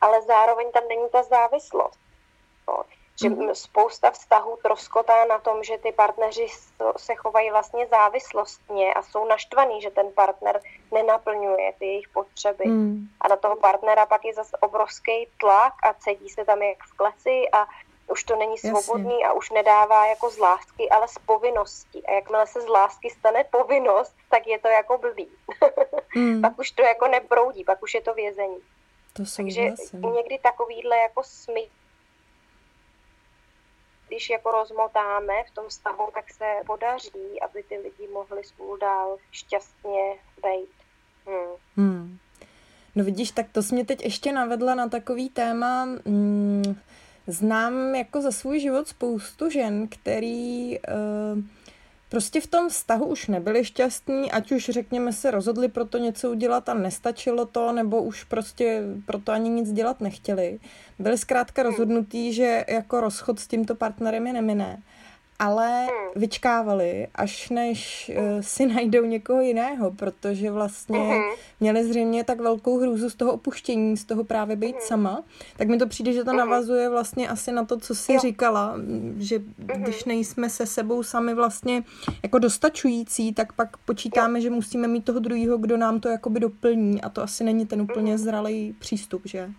Ale zároveň tam není ta závislost. No, že mm-hmm. spousta vztahů troskotá na tom, že ty partneři se chovají vlastně závislostně a jsou naštvaný, že ten partner nenaplňuje ty jejich potřeby. Mm. A na toho partnera pak je zase obrovský tlak a cedí se tam jak v kleci a už to není svobodný Jasně. a už nedává jako z lásky, ale z povinnosti. A jakmile se z lásky stane povinnost, tak je to jako blbý. mm. pak už to jako neproudí, pak už je to vězení. To Takže někdy takovýhle jako smyk když jako rozmotáme v tom vztahu, tak se podaří, aby ty lidi mohli spolu dál šťastně být. Hmm. Hmm. No vidíš, tak to jsi mě teď ještě navedla na takový téma. Hmm, znám jako za svůj život spoustu žen, který uh, prostě v tom vztahu už nebyli šťastní, ať už řekněme se rozhodli pro to něco udělat a nestačilo to, nebo už prostě pro to ani nic dělat nechtěli. Byli zkrátka rozhodnutí, že jako rozchod s tímto partnerem je nemine ale hmm. vyčkávali, až než uh, si najdou někoho jiného, protože vlastně uh-huh. měli zřejmě tak velkou hrůzu z toho opuštění, z toho právě být uh-huh. sama, tak mi to přijde, že to uh-huh. navazuje vlastně asi na to, co jsi jo. říkala, že uh-huh. když nejsme se sebou sami vlastně jako dostačující, tak pak počítáme, jo. že musíme mít toho druhého, kdo nám to jakoby doplní a to asi není ten úplně uh-huh. zralý přístup, že?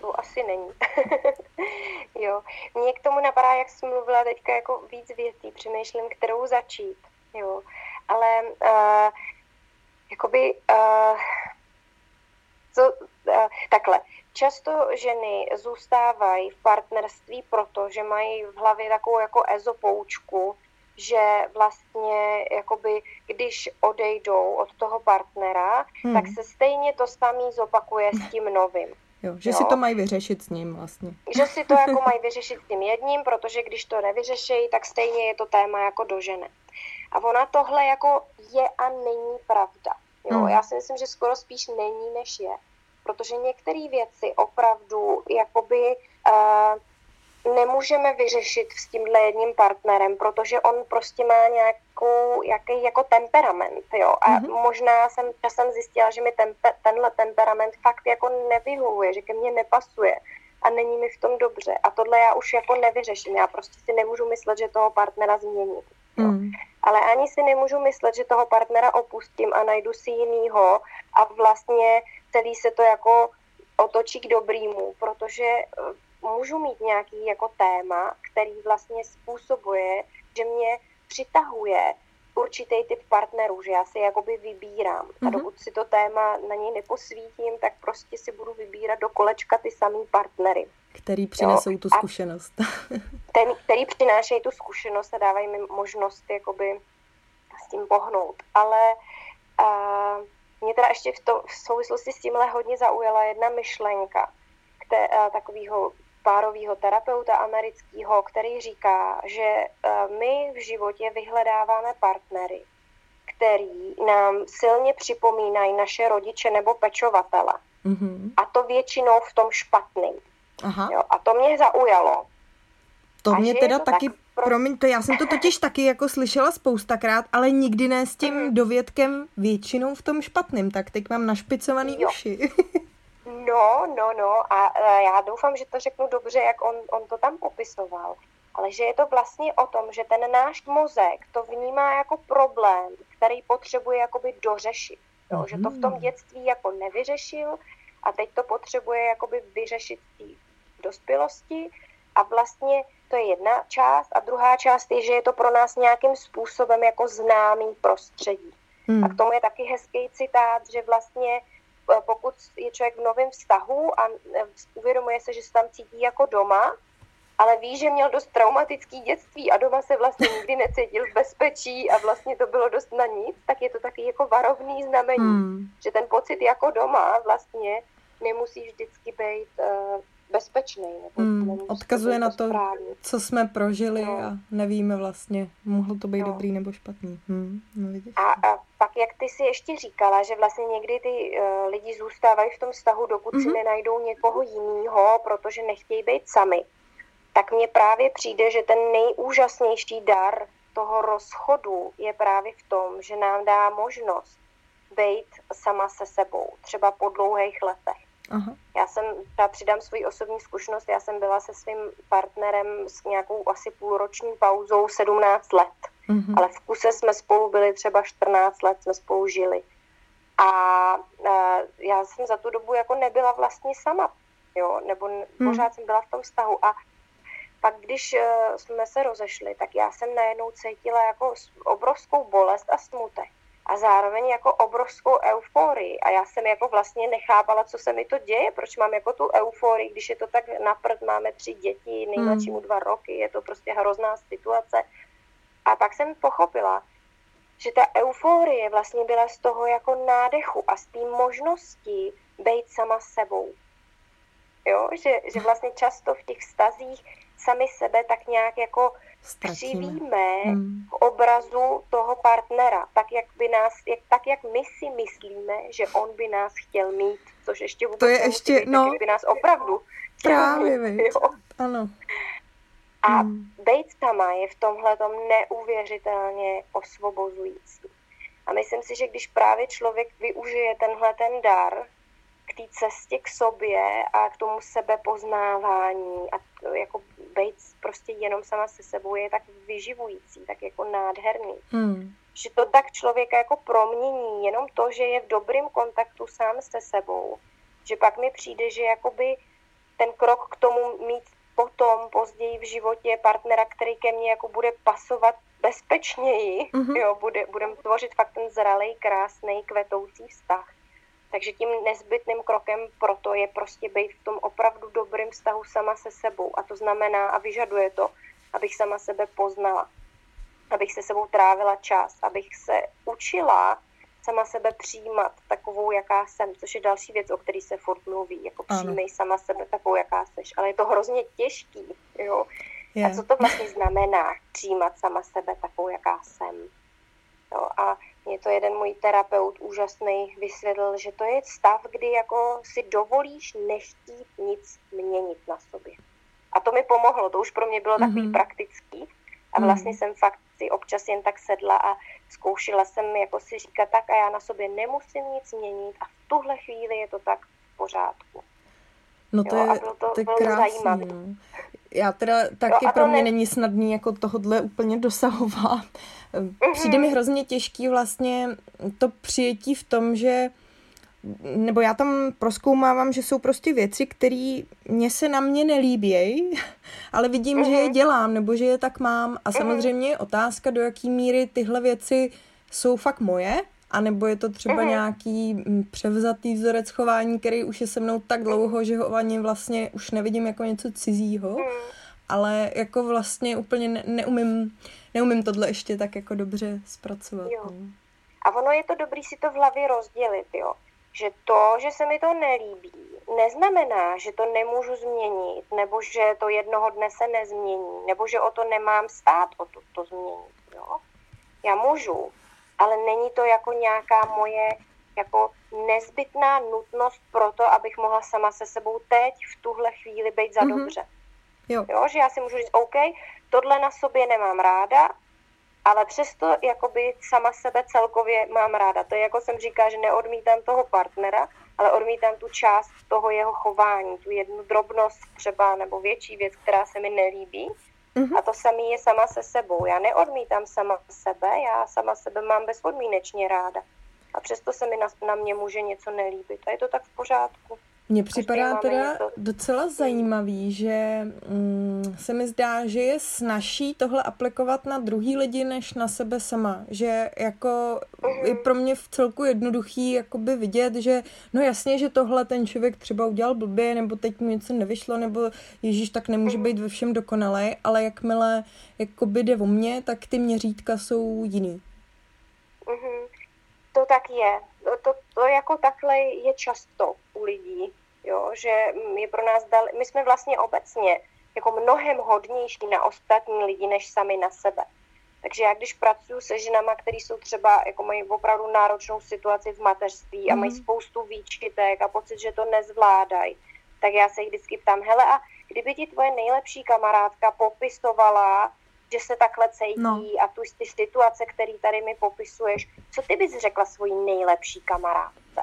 To asi není. jo. Mně k tomu napadá, jak jsem mluvila teďka jako víc věcí, přemýšlím, kterou začít. Jo. Ale uh, jakoby uh, co, uh, takhle. Často ženy zůstávají v partnerství proto, že mají v hlavě takovou jako ezopoučku, že vlastně jakoby, když odejdou od toho partnera, hmm. tak se stejně to samý zopakuje s tím novým. Jo, že jo. si to mají vyřešit s ním vlastně. Že si to jako mají vyřešit s tím jedním, protože když to nevyřeší, tak stejně je to téma jako do ženy. A ona tohle jako je a není pravda. Jo, hmm. já si myslím, že skoro spíš není, než je. Protože některé věci opravdu jakoby uh, nemůžeme vyřešit s tímhle jedním partnerem, protože on prostě má nějakou, jaký jako temperament, jo. A mm-hmm. možná jsem časem zjistila, že mi tempe, tenhle temperament fakt jako nevyhovuje, že ke mně nepasuje a není mi v tom dobře. A tohle já už jako nevyřeším. Já prostě si nemůžu myslet, že toho partnera změním. Mm. Ale ani si nemůžu myslet, že toho partnera opustím a najdu si jinýho a vlastně celý se to jako otočí k dobrýmu, protože můžu mít nějaký jako téma, který vlastně způsobuje, že mě přitahuje určitý typ partnerů, že já si jakoby vybírám. Mm-hmm. A mhm. dokud si to téma na něj neposvítím, tak prostě si budu vybírat do kolečka ty samý partnery. Který přinesou jo? tu zkušenost. ten, který přinášejí tu zkušenost a dávají mi možnost jakoby s tím pohnout. Ale uh, mě teda ještě v, to, v souvislosti s tímhle hodně zaujala jedna myšlenka, uh, takového párového terapeuta amerického, který říká, že eh, my v životě vyhledáváme partnery, který nám silně připomínají naše rodiče nebo pečovatele. Mm-hmm. A to většinou v tom špatným. Aha. Jo, a to mě zaujalo. To a mě teda to taky, tak pro... promiň, to já jsem to totiž taky jako slyšela spoustakrát, ale nikdy ne s tím mm. dovědkem většinou v tom špatným, tak teď mám našpicovaný jo. uši. No, no, no a e, já doufám, že to řeknu dobře, jak on, on to tam popisoval. Ale že je to vlastně o tom, že ten náš mozek to vnímá jako problém, který potřebuje jakoby dořešit. Jo? Že to v tom mhm. dětství jako nevyřešil a teď to potřebuje jakoby vyřešit v dospělosti a vlastně to je jedna část a druhá část je, že je to pro nás nějakým způsobem jako známý prostředí. Hmm. A k tomu je taky hezký citát, že vlastně pokud je člověk v novém vztahu a e, uvědomuje se, že se tam cítí jako doma, ale ví, že měl dost traumatický dětství a doma se vlastně nikdy necítil v bezpečí a vlastně to bylo dost na nic, tak je to taky jako varovný znamení, hmm. že ten pocit jako doma vlastně nemusí vždycky být uh, bezpečný. Nebo hmm, odkazuje na to, správný. co jsme prožili no. a nevíme vlastně, mohlo to být no. dobrý nebo špatný. Hmm, no vidíš. A, a pak, jak ty si ještě říkala, že vlastně někdy ty uh, lidi zůstávají v tom vztahu, dokud mm-hmm. si mhm. nenajdou někoho jiného, protože nechtějí být sami, tak mně právě přijde, že ten nejúžasnější dar toho rozchodu je právě v tom, že nám dá možnost být sama se sebou, třeba po dlouhých letech. Aha. Já jsem, třeba přidám svoji osobní zkušenost, já jsem byla se svým partnerem s nějakou asi půlroční pauzou 17 let. Mm-hmm. Ale v kuse jsme spolu byli třeba 14 let, jsme spolu žili. A, a já jsem za tu dobu jako nebyla vlastně sama, jo, nebo mm. pořád jsem byla v tom vztahu. A pak, když uh, jsme se rozešli, tak já jsem najednou cítila jako obrovskou bolest a smutek a zároveň jako obrovskou euforii. A já jsem jako vlastně nechápala, co se mi to děje, proč mám jako tu euforii, když je to tak naprd, máme tři děti, nejmladšímu hmm. dva roky, je to prostě hrozná situace. A pak jsem pochopila, že ta euforie vlastně byla z toho jako nádechu a z té možnosti být sama sebou. Jo? Že, že vlastně často v těch stazích sami sebe tak nějak jako křivíme hmm. v obrazu toho partnera, tak jak, by nás, jak, tak jak my si myslíme, že on by nás chtěl mít, což ještě vůbec to je ještě, být, no, tak by nás opravdu právě, mít, jo. ano. A hmm. být sama je v tomhle neuvěřitelně osvobozující. A myslím si, že když právě člověk využije tenhle ten dar k té cestě k sobě a k tomu sebepoznávání a to, jako být prostě jenom sama se sebou je tak vyživující, tak jako nádherný. Hmm. Že to tak člověka jako promění, jenom to, že je v dobrém kontaktu sám se sebou, že pak mi přijde, že jakoby ten krok k tomu mít potom, později v životě partnera, který ke mně jako bude pasovat bezpečněji, mm-hmm. jo, bude, budeme tvořit fakt ten zralej, krásný, kvetoucí vztah. Takže tím nezbytným krokem proto je prostě být v tom opravdu dobrým vztahu sama se sebou. A to znamená a vyžaduje to, abych sama sebe poznala, abych se sebou trávila čas, abych se učila sama sebe přijímat takovou, jaká jsem, což je další věc, o který se furt mluví, jako přijmej sama sebe takovou, jaká seš, ale je to hrozně těžký, jo. A co to vlastně znamená přijímat sama sebe takovou, jaká jsem? Jo, a mě to jeden můj terapeut úžasný vysvětlil, že to je stav, kdy jako si dovolíš nechtít nic měnit na sobě. A to mi pomohlo, to už pro mě bylo takový mm-hmm. praktický. A vlastně mm-hmm. jsem fakt si občas jen tak sedla a zkoušela jsem jako si říkat tak a já na sobě nemusím nic měnit a v tuhle chvíli je to tak v pořádku. No to jo, je, to, to je krásný. No. Já teda taky jo, pro mě ne... není snadný jako tohodle úplně dosahovat. Přijde mi mhm. hrozně těžký vlastně to přijetí v tom, že nebo já tam proskoumávám, že jsou prostě věci, které mě se na mě nelíbějí, ale vidím, uh-huh. že je mhm. dělám, nebo že je tak mám. A samozřejmě je otázka, do jaký míry tyhle věci jsou fakt moje, anebo je to třeba uh-huh. nějaký mm, převzatý vzorec chování, který už je se mnou tak dlouho, že ho ani vlastně už nevidím jako něco cizího, uh-huh. ale jako vlastně úplně ne- neumím, neumím tohle ještě tak jako dobře zpracovat. Jo. No. A ono je to dobrý si to v hlavě rozdělit, jo že to, že se mi to nelíbí, neznamená, že to nemůžu změnit, nebo že to jednoho dne se nezmění, nebo že o to nemám stát, o to, to změnit. Jo? Já můžu, ale není to jako nějaká moje jako nezbytná nutnost pro to, abych mohla sama se sebou teď v tuhle chvíli být za mm-hmm. dobře. Jo. jo. Že já si můžu říct, OK, tohle na sobě nemám ráda, ale přesto jakoby sama sebe celkově mám ráda. To je jako jsem říká, že neodmítám toho partnera, ale odmítám tu část toho jeho chování, tu jednu drobnost třeba nebo větší věc, která se mi nelíbí. Mm-hmm. A to samé je sama se sebou. Já neodmítám sama sebe, já sama sebe mám bezpodmínečně ráda. A přesto se mi na, na mě může něco nelíbit. A je to tak v pořádku. Mně připadá teda něco. docela zajímavý, že mm, se mi zdá, že je snažší tohle aplikovat na druhý lidi, než na sebe sama. Že jako uh-huh. je pro mě v celku jednoduchý jakoby vidět, že no jasně, že tohle ten člověk třeba udělal blbě, nebo teď mu něco nevyšlo, nebo Ježíš tak nemůže uh-huh. být ve všem dokonalý, ale jakmile jakoby jde o mě, tak ty měřítka jsou jiný. Uh-huh. To tak je. To, to jako takhle je často lidí, jo, že je pro nás dal, my jsme vlastně obecně jako mnohem hodnější na ostatní lidi, než sami na sebe. Takže já když pracuji se ženama, které jsou třeba, jako mají opravdu náročnou situaci v mateřství a mají mhm. spoustu výčitek a pocit, že to nezvládají, tak já se jich vždycky ptám, hele a kdyby ti tvoje nejlepší kamarádka popisovala, že se takhle cítí no. a tu ty situace, které tady mi popisuješ, co ty bys řekla svojí nejlepší kamarádce?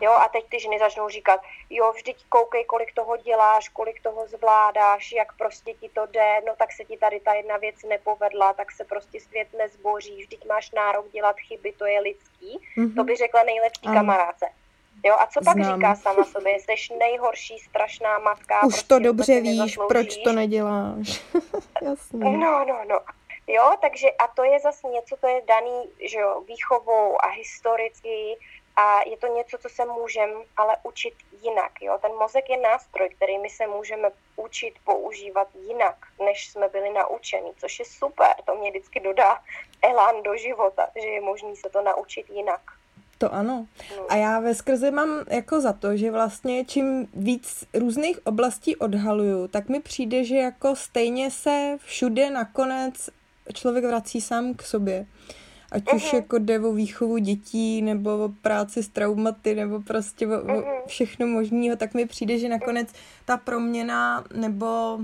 Jo, a teď ty ženy začnou říkat, jo, vždyť koukej, kolik toho děláš, kolik toho zvládáš, jak prostě ti to jde, no tak se ti tady ta jedna věc nepovedla, tak se prostě svět nezboří, vždyť máš nárok dělat chyby, to je lidský. Mm-hmm. To by řekla nejlepší ano. kamarádce. Jo, a co pak Znám. říká sama sobě? Jsi nejhorší, strašná matka. Už prostě to dobře víš, proč to neděláš. Jasně. No, no, no. Jo, takže a to je zase něco, to je daný, že jo, výchovou a historicky a je to něco, co se můžeme ale učit jinak. Jo? Ten mozek je nástroj, který my se můžeme učit používat jinak, než jsme byli naučeni, což je super. To mě vždycky dodá elán do života, že je možný se to naučit jinak. To ano. No. A já ve skrze mám jako za to, že vlastně čím víc různých oblastí odhaluju, tak mi přijde, že jako stejně se všude nakonec člověk vrací sám k sobě. Ať uh-huh. už mhm. jako jde o výchovu dětí, nebo o práci s traumaty, nebo prostě o, uh-huh. o mhm. všechno možného, tak mi přijde, že nakonec ta proměna nebo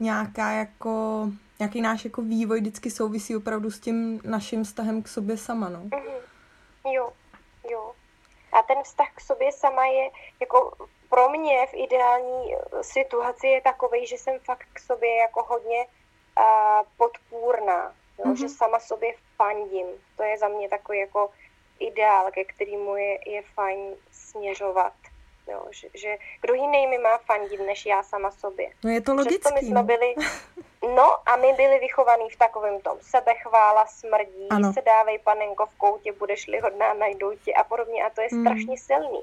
nějaká jako nějaký náš jako vývoj vždycky souvisí opravdu s tím naším vztahem k sobě sama, no. Uh-huh. Jo, jo. A ten vztah k sobě sama je jako pro mě v ideální situaci je takový, že jsem fakt k sobě jako hodně uh, podpůrná jo, mm-hmm. že sama sobě fandím. To je za mě takový jako ideál, ke kterému je, je fajn směřovat. Jo, že, že kdo jiný mi má fandit, než já sama sobě. No je to logické. my jsme no. byli, no a my byli vychovaní v takovém tom sebechvála, smrdí, ano. se dávej panenko v koutě, budeš-li hodná, najdou tě a podobně a to je mm. strašně silný.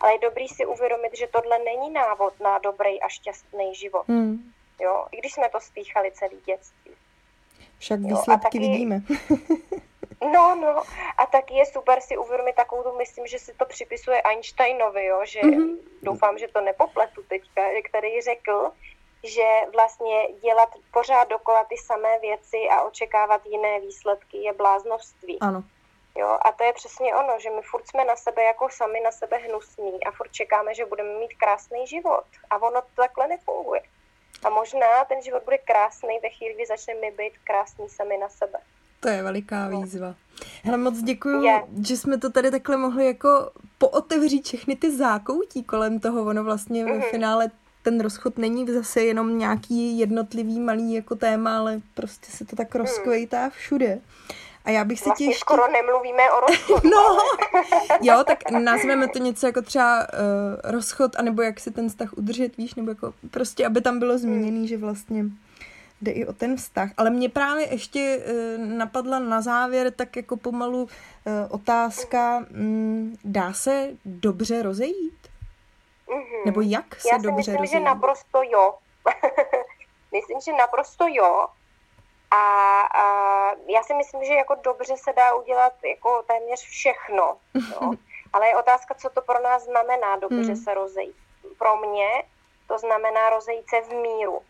Ale je dobrý si uvědomit, že tohle není návod na dobrý a šťastný život. Mm. Jo, i když jsme to spíchali celý dětství. Však výsledky taky, vidíme. no, no. A taky je super si uvědomit takovou tu, myslím, že si to připisuje Einsteinovi, jo, že mm-hmm. doufám, že to nepopletu teďka, který řekl, že vlastně dělat pořád dokola ty samé věci a očekávat jiné výsledky je bláznovství. Ano. Jo, a to je přesně ono, že my furt jsme na sebe jako sami na sebe hnusní a furt čekáme, že budeme mít krásný život. A ono to takhle nefunguje. A možná ten život bude krásný ve chvíli, kdy začneme být krásní sami na sebe. To je veliká no. výzva. Hele, moc děkuji, je. že jsme to tady takhle mohli jako pootevřít všechny ty zákoutí kolem toho. Ono vlastně mm-hmm. ve mhm. finále ten rozchod není zase jenom nějaký jednotlivý malý jako téma, ale prostě se to tak mhm. rozkvejtá všude. A já bych si vlastně ještě... skoro nemluvíme o rozchodu. no, jo, tak nazveme to něco jako třeba uh, rozchod, anebo jak si ten vztah udržet, víš, nebo jako prostě, aby tam bylo zmíněný, hmm. že vlastně jde i o ten vztah. Ale mě právě ještě uh, napadla na závěr tak jako pomalu uh, otázka, um, dá se dobře rozejít? Mm-hmm. Nebo jak se Já dobře myslím, rozejít? že naprosto jo. myslím, že naprosto jo. A, a já si myslím, že jako dobře se dá udělat jako téměř všechno. Jo? Ale je otázka, co to pro nás znamená dobře hmm. se rozejít. Pro mě to znamená rozejít se v míru.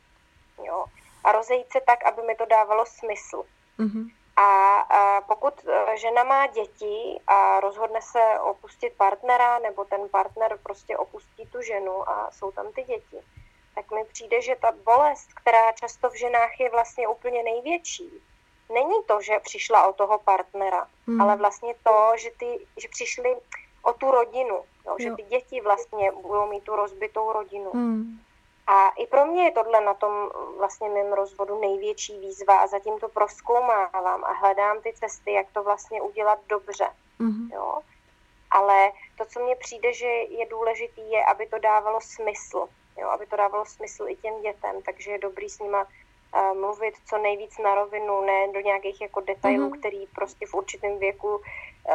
Jo? A rozejít se tak, aby mi to dávalo smysl. Mm-hmm. A, a pokud e, žena má děti a rozhodne se opustit partnera, nebo ten partner prostě opustí tu ženu a jsou tam ty děti, tak mi přijde, že ta bolest, která často v ženách je vlastně úplně největší, není to, že přišla o toho partnera, hmm. ale vlastně to, že, ty, že přišli o tu rodinu, jo, že ty děti vlastně budou mít tu rozbitou rodinu. Hmm. A i pro mě je tohle na tom vlastně mém rozvodu největší výzva a zatím to proskoumávám a hledám ty cesty, jak to vlastně udělat dobře. Mm-hmm. Jo? Ale to, co mně přijde, že je důležitý, je, aby to dávalo smysl jo, aby to dávalo smysl i těm dětem, takže je dobrý s nima uh, mluvit co nejvíc na rovinu, ne do nějakých jako detailů, mm-hmm. který prostě v určitém věku uh,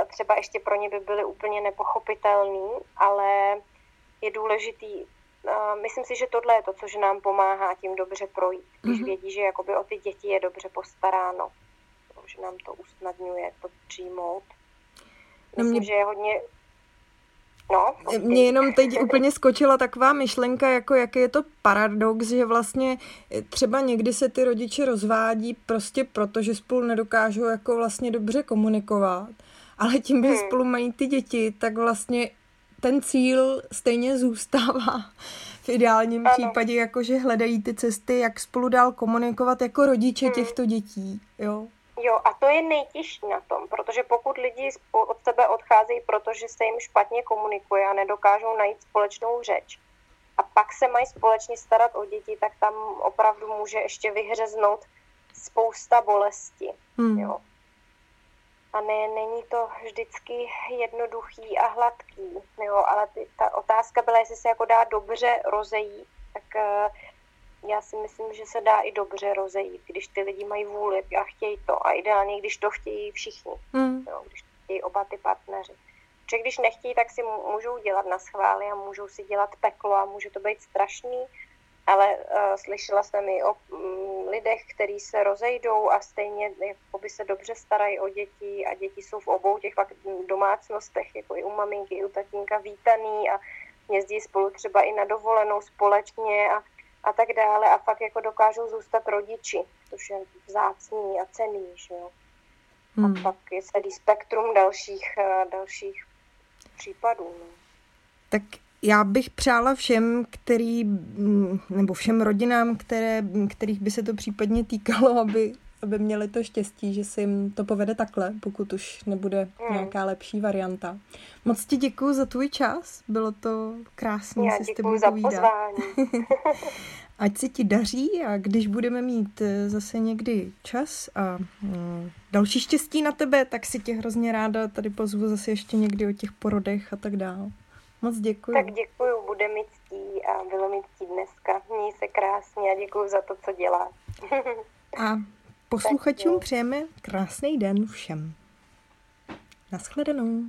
třeba ještě pro ně by byly úplně nepochopitelný, ale je důležitý Uh, myslím si, že tohle je to, co nám pomáhá tím dobře projít, když mm-hmm. vědí, že jakoby o ty děti je dobře postaráno, že nám to usnadňuje to přijmout. Myslím, no mě... že je hodně No, okay. Mně jenom teď úplně skočila taková myšlenka, jako jaký je to paradox, že vlastně třeba někdy se ty rodiče rozvádí prostě proto, že spolu nedokážou jako vlastně dobře komunikovat, ale tím, že hmm. spolu mají ty děti, tak vlastně ten cíl stejně zůstává v ideálním ano. případě jako, že hledají ty cesty, jak spolu dál komunikovat jako rodiče hmm. těchto dětí, jo. Jo, a to je nejtěžší na tom, protože pokud lidi od sebe odcházejí, protože se jim špatně komunikuje a nedokážou najít společnou řeč, a pak se mají společně starat o děti, tak tam opravdu může ještě vyhřeznout spousta bolesti. Hmm. Jo. A ne, není to vždycky jednoduchý a hladký, jo, ale ty, ta otázka byla, jestli se jako dá dobře rozejít, tak uh, já si myslím, že se dá i dobře rozejít, když ty lidi mají vůli a chtějí to. A ideálně, když to chtějí všichni, hmm. jo, když to chtějí oba ty partneři. Protože když nechtějí, tak si můžou dělat na schvály a můžou si dělat peklo a může to být strašný, ale uh, slyšela jsem i o um, lidech, kteří se rozejdou a stejně jako by se dobře starají o děti a děti jsou v obou těch domácnostech, jako i u maminky, i u tatínka vítaný a jezdí spolu třeba i na dovolenou společně a, a tak dále a fakt jako dokážou zůstat rodiči, což je vzácný a cený, že jo. Hmm. A pak je celý spektrum dalších, uh, dalších případů. No. Tak já bych přála všem, který, mm, nebo všem rodinám, které, kterých by se to případně týkalo, aby, aby měli to štěstí, že se jim to povede takhle, pokud už nebude hmm. nějaká lepší varianta. Moc ti děkuji za tvůj čas, bylo to krásné se s tebou za pozvání. Ať se ti daří a když budeme mít eh, zase někdy čas a mm, další štěstí na tebe, tak si tě hrozně ráda tady pozvu zase ještě někdy o těch porodech a tak dále. Moc děkuji. Tak děkuji, bude mi ctí a bylo mi ctí dneska. Měj se krásně a děkuji za to, co dělá. a posluchačům přejeme krásný den všem. Naschledanou.